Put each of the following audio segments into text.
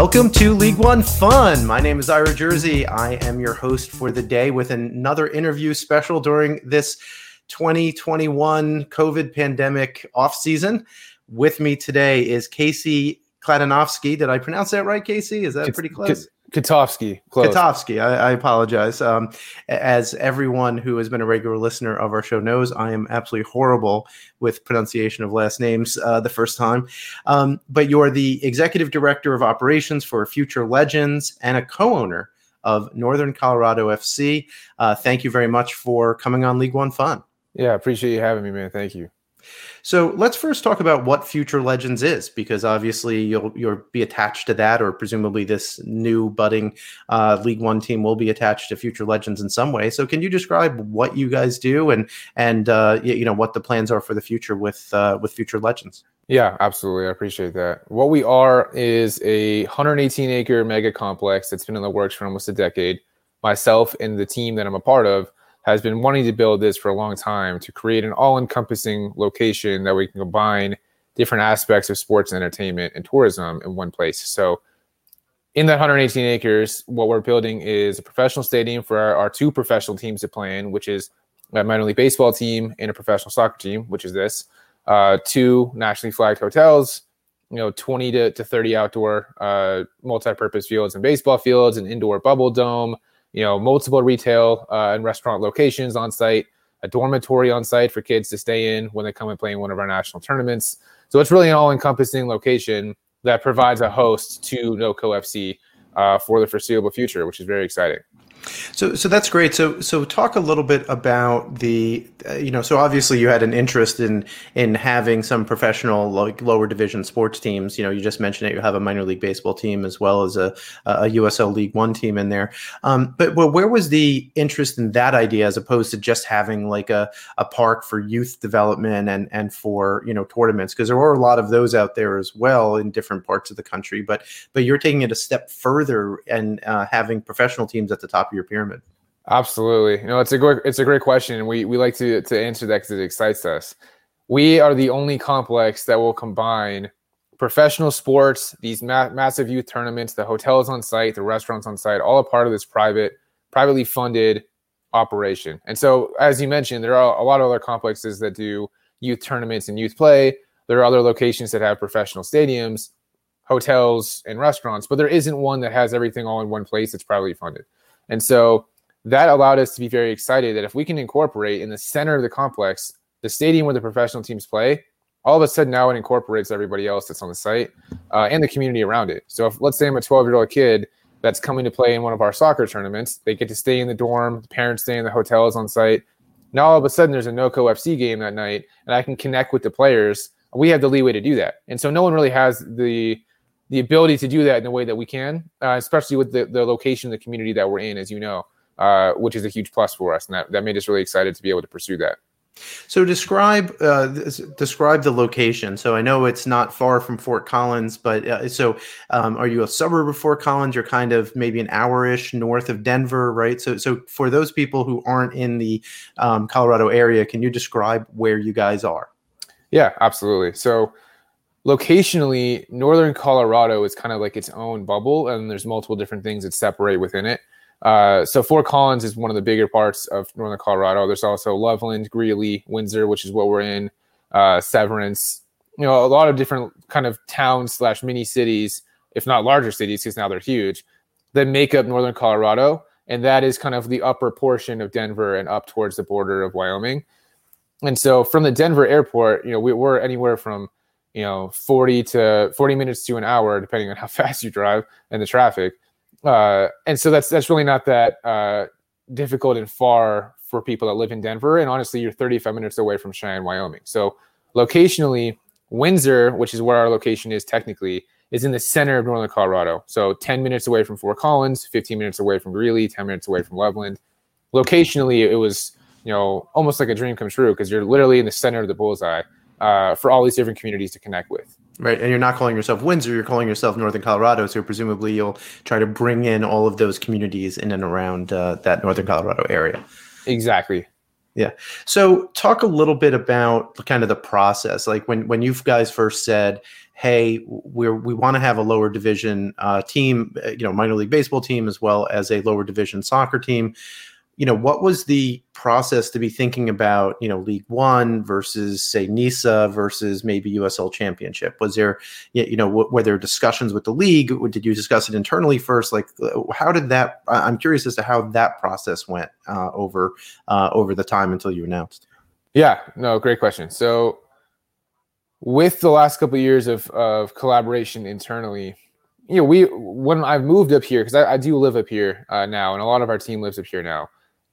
Welcome to League One Fun. My name is Ira Jersey. I am your host for the day with another interview special during this 2021 COVID pandemic off season. With me today is Casey Kladanovsky. Did I pronounce that right, Casey? Is that pretty close? Katofsky. Katofsky. I, I apologize. Um, as everyone who has been a regular listener of our show knows, I am absolutely horrible with pronunciation of last names uh, the first time. Um, but you're the executive director of operations for Future Legends and a co owner of Northern Colorado FC. Uh, thank you very much for coming on League One Fun. Yeah, appreciate you having me, man. Thank you. So let's first talk about what Future Legends is, because obviously you'll you'll be attached to that, or presumably this new budding uh, League One team will be attached to Future Legends in some way. So can you describe what you guys do and and uh, you know what the plans are for the future with uh, with Future Legends? Yeah, absolutely. I appreciate that. What we are is a 118 acre mega complex that's been in the works for almost a decade. Myself and the team that I'm a part of has been wanting to build this for a long time to create an all encompassing location that we can combine different aspects of sports and entertainment and tourism in one place. So, in that 118 acres, what we're building is a professional stadium for our, our two professional teams to play in, which is a minor league baseball team and a professional soccer team, which is this. Uh, two nationally flagged hotels, you know, 20 to, to 30 outdoor uh, multi-purpose fields and baseball fields, an indoor bubble dome, you know, multiple retail uh, and restaurant locations on site, a dormitory on site for kids to stay in when they come and play in one of our national tournaments. So it's really an all-encompassing location that provides a host to NOCO FC uh, for the foreseeable future, which is very exciting. So, so that's great. So, so talk a little bit about the, uh, you know, so obviously you had an interest in in having some professional, like lower division sports teams. You know, you just mentioned it. You have a minor league baseball team as well as a, a USL League One team in there. Um, but well, where was the interest in that idea as opposed to just having like a, a park for youth development and and for you know tournaments? Because there were a lot of those out there as well in different parts of the country. But but you're taking it a step further and uh, having professional teams at the top of your pyramid? Absolutely. You know, it's a great it's a great question, and we we like to to answer that because it excites us. We are the only complex that will combine professional sports, these ma- massive youth tournaments, the hotels on site, the restaurants on site, all a part of this private, privately funded operation. And so, as you mentioned, there are a lot of other complexes that do youth tournaments and youth play. There are other locations that have professional stadiums, hotels, and restaurants, but there isn't one that has everything all in one place It's privately funded. And so that allowed us to be very excited that if we can incorporate in the center of the complex the stadium where the professional teams play, all of a sudden now it incorporates everybody else that's on the site uh, and the community around it. So if let's say I'm a 12 year old kid that's coming to play in one of our soccer tournaments, they get to stay in the dorm, the parents stay in the hotels on site. Now all of a sudden there's a NOCO FC game that night, and I can connect with the players. We have the leeway to do that, and so no one really has the the ability to do that in the way that we can, uh, especially with the, the location, the community that we're in, as you know, uh, which is a huge plus for us, and that, that made us really excited to be able to pursue that. So describe uh, describe the location. So I know it's not far from Fort Collins, but uh, so um, are you a suburb of Fort Collins? You're kind of maybe an hour ish north of Denver, right? So so for those people who aren't in the um, Colorado area, can you describe where you guys are? Yeah, absolutely. So locationally, northern Colorado is kind of like its own bubble, and there's multiple different things that separate within it. Uh, so Fort Collins is one of the bigger parts of northern Colorado. There's also Loveland, Greeley, Windsor, which is what we're in, uh, Severance. You know, a lot of different kind of towns slash mini cities, if not larger cities, because now they're huge, that make up northern Colorado, and that is kind of the upper portion of Denver and up towards the border of Wyoming. And so from the Denver airport, you know, we, we're anywhere from you know 40 to 40 minutes to an hour depending on how fast you drive and the traffic. Uh, and so that's that's really not that uh, difficult and far for people that live in denver. And honestly you're 35 minutes away from cheyenne wyoming. So locationally windsor which is where our location is technically is in the center of northern colorado. So 10 minutes away from fort collins 15 minutes away from greeley 10 minutes away from loveland. Locationally it was you know almost like a dream come true because you're literally in the center of the bullseye uh, for all these different communities to connect with. Right, and you're not calling yourself Windsor; you're calling yourself Northern Colorado. So presumably, you'll try to bring in all of those communities in and around uh, that Northern Colorado area. Exactly. Yeah. So talk a little bit about kind of the process. Like when when you guys first said, "Hey, we're we want to have a lower division uh, team, uh, you know, minor league baseball team as well as a lower division soccer team." You know, what was the process to be thinking about, you know, League One versus say NISA versus maybe USL Championship? Was there, you know, were there discussions with the league? Did you discuss it internally first? Like, uh, how did that? I'm curious as to how that process went uh, over uh, over the time until you announced. Yeah, no, great question. So, with the last couple of years of of collaboration internally, you know, we when I moved up here because I, I, do live up here uh, now, and a lot of our team lives up here now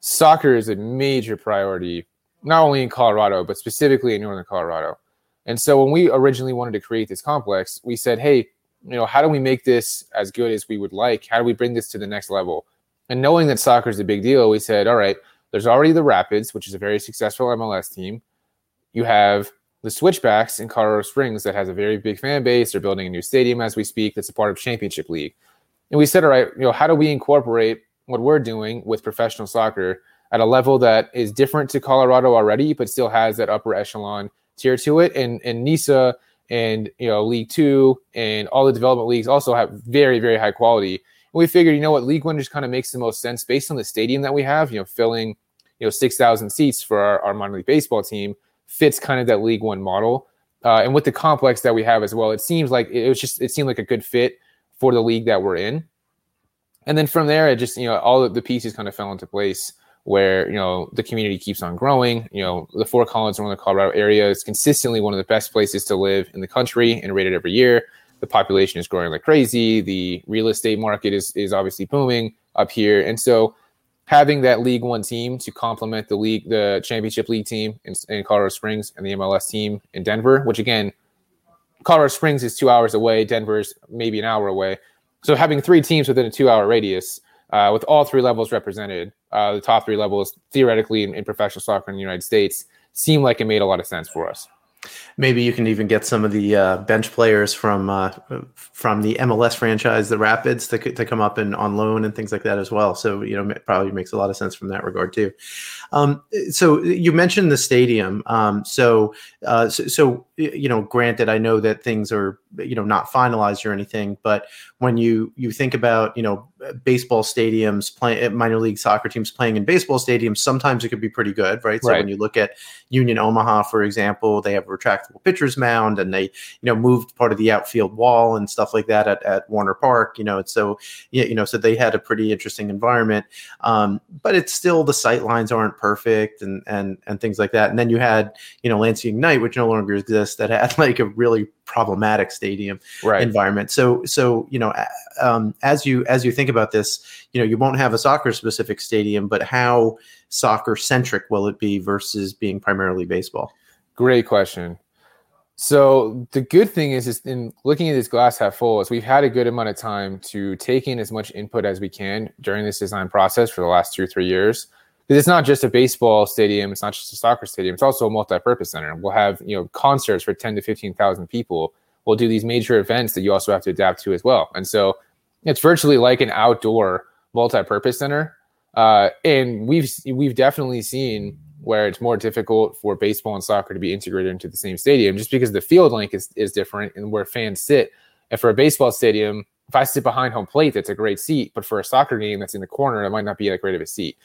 soccer is a major priority, not only in Colorado, but specifically in Northern Colorado. And so when we originally wanted to create this complex, we said, hey, you know, how do we make this as good as we would like? How do we bring this to the next level? And knowing that soccer is a big deal, we said, all right, there's already the Rapids, which is a very successful MLS team. You have the Switchbacks in Colorado Springs that has a very big fan base. They're building a new stadium as we speak that's a part of Championship League. And we said, all right, you know, how do we incorporate what we're doing with professional soccer at a level that is different to Colorado already, but still has that upper echelon tier to it. And and NISA and you know League Two and all the development leagues also have very very high quality. And we figured, you know what, League One just kind of makes the most sense based on the stadium that we have. You know, filling you know six thousand seats for our, our minor league baseball team fits kind of that League One model. Uh, and with the complex that we have as well, it seems like it was just it seemed like a good fit for the league that we're in and then from there, it just you know all the pieces kind of fell into place where you know the community keeps on growing. You know, the Fort Collins, Northern Colorado area is consistently one of the best places to live in the country and rated every year. The population is growing like crazy. The real estate market is is obviously booming up here, and so having that League One team to complement the league, the championship league team in, in Colorado Springs and the MLS team in Denver, which again, Colorado Springs is two hours away. Denver is maybe an hour away. So having three teams within a two-hour radius, uh, with all three levels represented, uh, the top three levels theoretically in, in professional soccer in the United States, seemed like it made a lot of sense for us. Maybe you can even get some of the uh, bench players from uh, from the MLS franchise, the Rapids, to, to come up and on loan and things like that as well. So you know, it probably makes a lot of sense from that regard too. Um, so you mentioned the stadium. Um, so, uh, so, so you know, granted, I know that things are you know not finalized or anything, but when you you think about you know baseball stadiums playing minor league soccer teams playing in baseball stadiums, sometimes it could be pretty good, right? So right. when you look at Union Omaha, for example, they have a retractable pitcher's mound and they you know moved part of the outfield wall and stuff like that at, at Werner Park. You know, it's so you know so they had a pretty interesting environment, um, but it's still the sight lines aren't perfect and and and things like that. And then you had you know Lansing Ignite, which no longer exists, that had like a really problematic stadium right. environment. So so you know um, as you as you think about this, you know you won't have a soccer specific stadium, but how soccer centric will it be versus being primarily baseball? Great question. So the good thing is, is in looking at this glass half full, is we've had a good amount of time to take in as much input as we can during this design process for the last two or three years because it's not just a baseball stadium, it's not just a soccer stadium, it's also a multi-purpose center. We'll have you know concerts for ten to fifteen thousand people. We'll do these major events that you also have to adapt to as well. And so it's virtually like an outdoor multi-purpose center. Uh, and we've we've definitely seen where it's more difficult for baseball and soccer to be integrated into the same stadium just because the field length is, is different and where fans sit. And for a baseball stadium, if I sit behind home plate, that's a great seat. But for a soccer game that's in the corner, it might not be that great of a seat.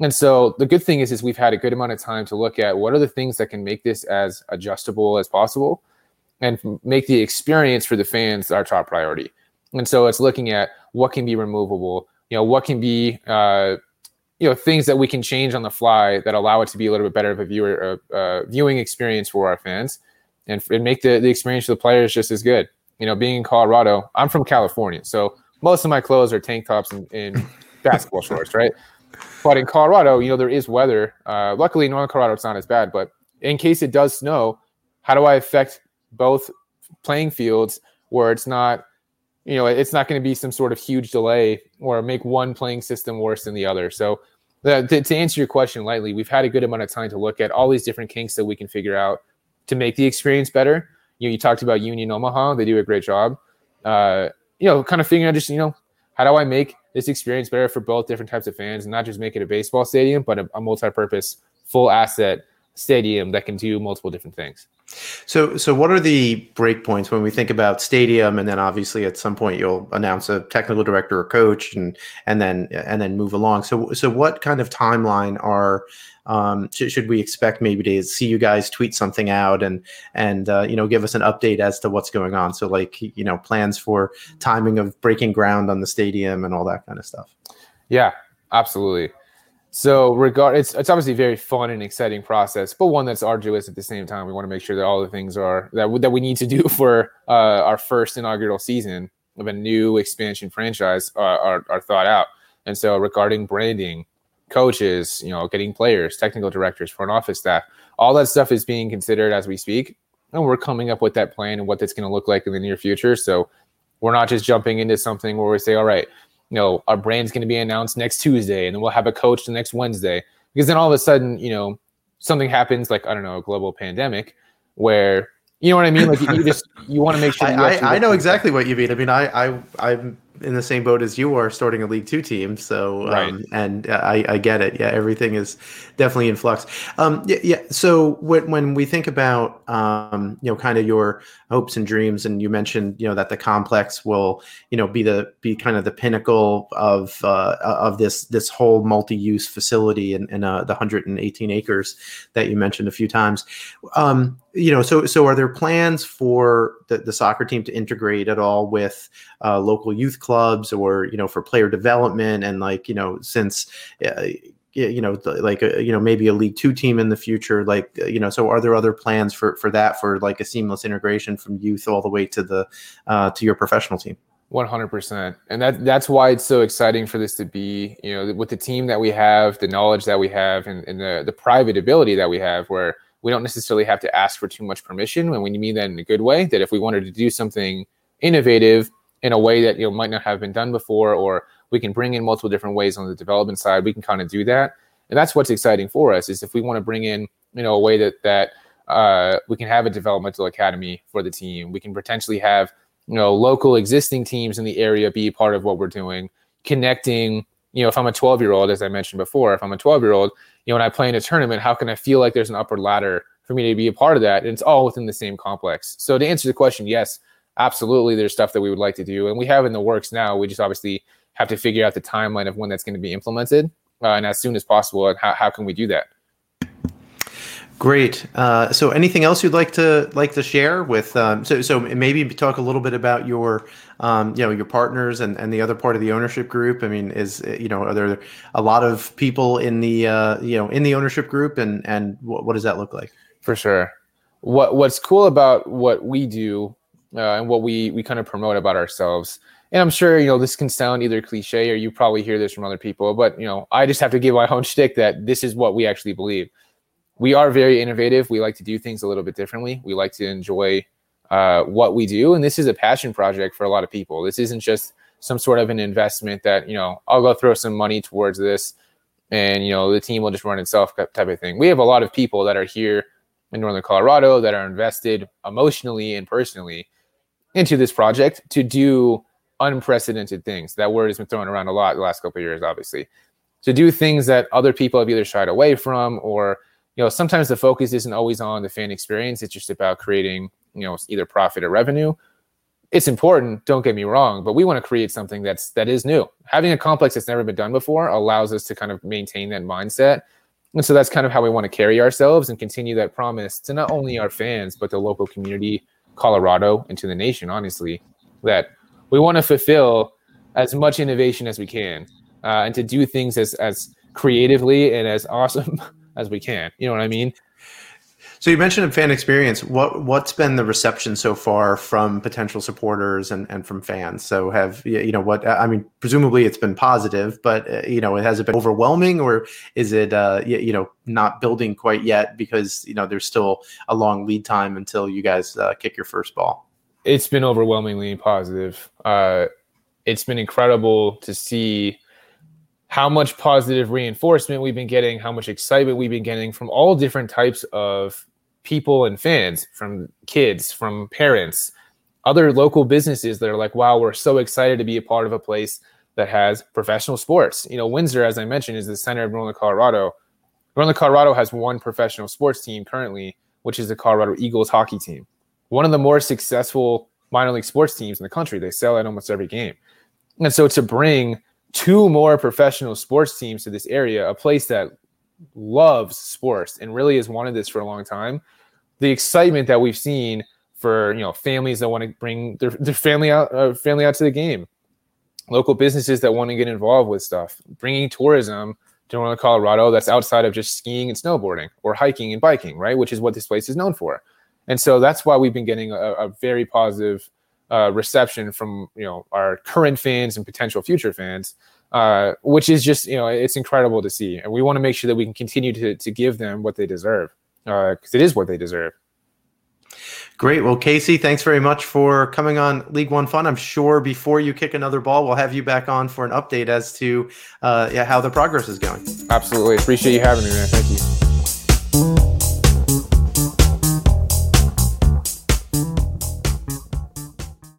And so the good thing is, is we've had a good amount of time to look at what are the things that can make this as adjustable as possible and make the experience for the fans our top priority. And so it's looking at what can be removable, you know, what can be, uh, you know, things that we can change on the fly that allow it to be a little bit better of a viewer, uh, uh, viewing experience for our fans and, and make the, the experience for the players just as good. You know, being in Colorado, I'm from California. So most of my clothes are tank tops and, and basketball shorts, right? But in Colorado, you know, there is weather. Uh, luckily, in Northern Colorado, it's not as bad. But in case it does snow, how do I affect both playing fields where it's not, you know, it's not going to be some sort of huge delay or make one playing system worse than the other. So, to, to answer your question lightly, we've had a good amount of time to look at all these different kinks that we can figure out to make the experience better. You know, you talked about Union Omaha; they do a great job. Uh, you know, kind of figuring out just you know, how do I make this experience better for both different types of fans and not just make it a baseball stadium, but a, a multi-purpose full asset stadium that can do multiple different things. So, so what are the breakpoints when we think about stadium, and then obviously at some point you'll announce a technical director or coach, and and then and then move along. So, so what kind of timeline are um, should, should we expect maybe to see you guys tweet something out and and uh, you know give us an update as to what's going on? So, like you know plans for timing of breaking ground on the stadium and all that kind of stuff. Yeah, absolutely. So regard it's it's obviously a very fun and exciting process, but one that's arduous at the same time. We want to make sure that all the things are that that we need to do for uh, our first inaugural season of a new expansion franchise are, are, are thought out. And so regarding branding, coaches, you know, getting players, technical directors, front office staff, all that stuff is being considered as we speak, and we're coming up with that plan and what that's going to look like in the near future. So we're not just jumping into something where we say, all right you know, our brand's going to be announced next Tuesday, and then we'll have a coach the next Wednesday. Because then all of a sudden, you know, something happens, like I don't know, a global pandemic, where you know what I mean. Like you just you want to make sure. I, I, I know exactly what you mean. I mean, I I I'm in the same boat as you are starting a League Two team. So, right. um, and I, I get it. Yeah, everything is definitely in flux. Um, yeah, yeah. So when when we think about um, you know, kind of your hopes and dreams, and you mentioned you know that the complex will you know be the be kind of the pinnacle of uh, of this this whole multi-use facility and in, in uh, the 118 acres that you mentioned a few times. Um, you know, so so are there plans for the, the soccer team to integrate at all with uh, local youth clubs or you know for player development? And like you know since uh, you know like a, uh, you know maybe a league two team in the future like uh, you know so are there other plans for for that for like a seamless integration from youth all the way to the uh, to your professional team? 100% and that that's why it's so exciting for this to be you know with the team that we have the knowledge that we have and, and the the private ability that we have where we don't necessarily have to ask for too much permission when we mean that in a good way that if we wanted to do something innovative in a way that you know might not have been done before or we can bring in multiple different ways on the development side we can kind of do that. And that's what's exciting for us is if we want to bring in you know a way that that uh, we can have a developmental academy for the team. We can potentially have you know local existing teams in the area be part of what we're doing connecting you know if i'm a 12 year old as i mentioned before if i'm a 12 year old you know when i play in a tournament how can i feel like there's an upper ladder for me to be a part of that and it's all within the same complex so to answer the question yes absolutely there's stuff that we would like to do and we have in the works now we just obviously have to figure out the timeline of when that's going to be implemented uh, and as soon as possible and how, how can we do that Great. Uh, so, anything else you'd like to like to share with? Um, so, so maybe talk a little bit about your, um, you know, your partners and, and the other part of the ownership group. I mean, is you know, are there a lot of people in the uh, you know in the ownership group, and and what, what does that look like? For sure. What What's cool about what we do uh, and what we we kind of promote about ourselves. And I'm sure you know this can sound either cliche or you probably hear this from other people, but you know I just have to give my own shtick that this is what we actually believe. We are very innovative. We like to do things a little bit differently. We like to enjoy uh, what we do, and this is a passion project for a lot of people. This isn't just some sort of an investment that you know I'll go throw some money towards this, and you know the team will just run itself type of thing. We have a lot of people that are here in Northern Colorado that are invested emotionally and personally into this project to do unprecedented things. That word has been thrown around a lot the last couple of years, obviously. To do things that other people have either shied away from or you know sometimes the focus isn't always on the fan experience it's just about creating you know it's either profit or revenue it's important don't get me wrong but we want to create something that's that is new having a complex that's never been done before allows us to kind of maintain that mindset and so that's kind of how we want to carry ourselves and continue that promise to not only our fans but the local community Colorado and to the nation, honestly, that we want to fulfill as much innovation as we can uh, and to do things as, as creatively and as awesome as we can. You know what I mean? So you mentioned fan experience. What what's been the reception so far from potential supporters and, and from fans? So have you know what I mean? Presumably it's been positive, but uh, you know, has it been overwhelming, or is it uh, you know not building quite yet because you know there's still a long lead time until you guys uh, kick your first ball? It's been overwhelmingly positive. Uh, it's been incredible to see how much positive reinforcement we've been getting, how much excitement we've been getting from all different types of people and fans, from kids, from parents, other local businesses that are like, wow, we're so excited to be a part of a place that has professional sports. You know, Windsor, as I mentioned, is the center of Northern Colorado. Northern Colorado has one professional sports team currently, which is the Colorado Eagles hockey team. One of the more successful minor league sports teams in the country. They sell at almost every game. And so to bring two more professional sports teams to this area, a place that loves sports and really has wanted this for a long time, the excitement that we've seen for you know families that want to bring their, their family out uh, family out to the game, local businesses that want to get involved with stuff, bringing tourism to Northern Colorado that's outside of just skiing and snowboarding or hiking and biking, right? Which is what this place is known for. And so that's why we've been getting a, a very positive uh, reception from you know our current fans and potential future fans, uh, which is just you know it's incredible to see, and we want to make sure that we can continue to to give them what they deserve because uh, it is what they deserve. Great. Well, Casey, thanks very much for coming on League One Fun. I'm sure before you kick another ball, we'll have you back on for an update as to uh, yeah, how the progress is going. Absolutely. Appreciate you having me, man. Thank you.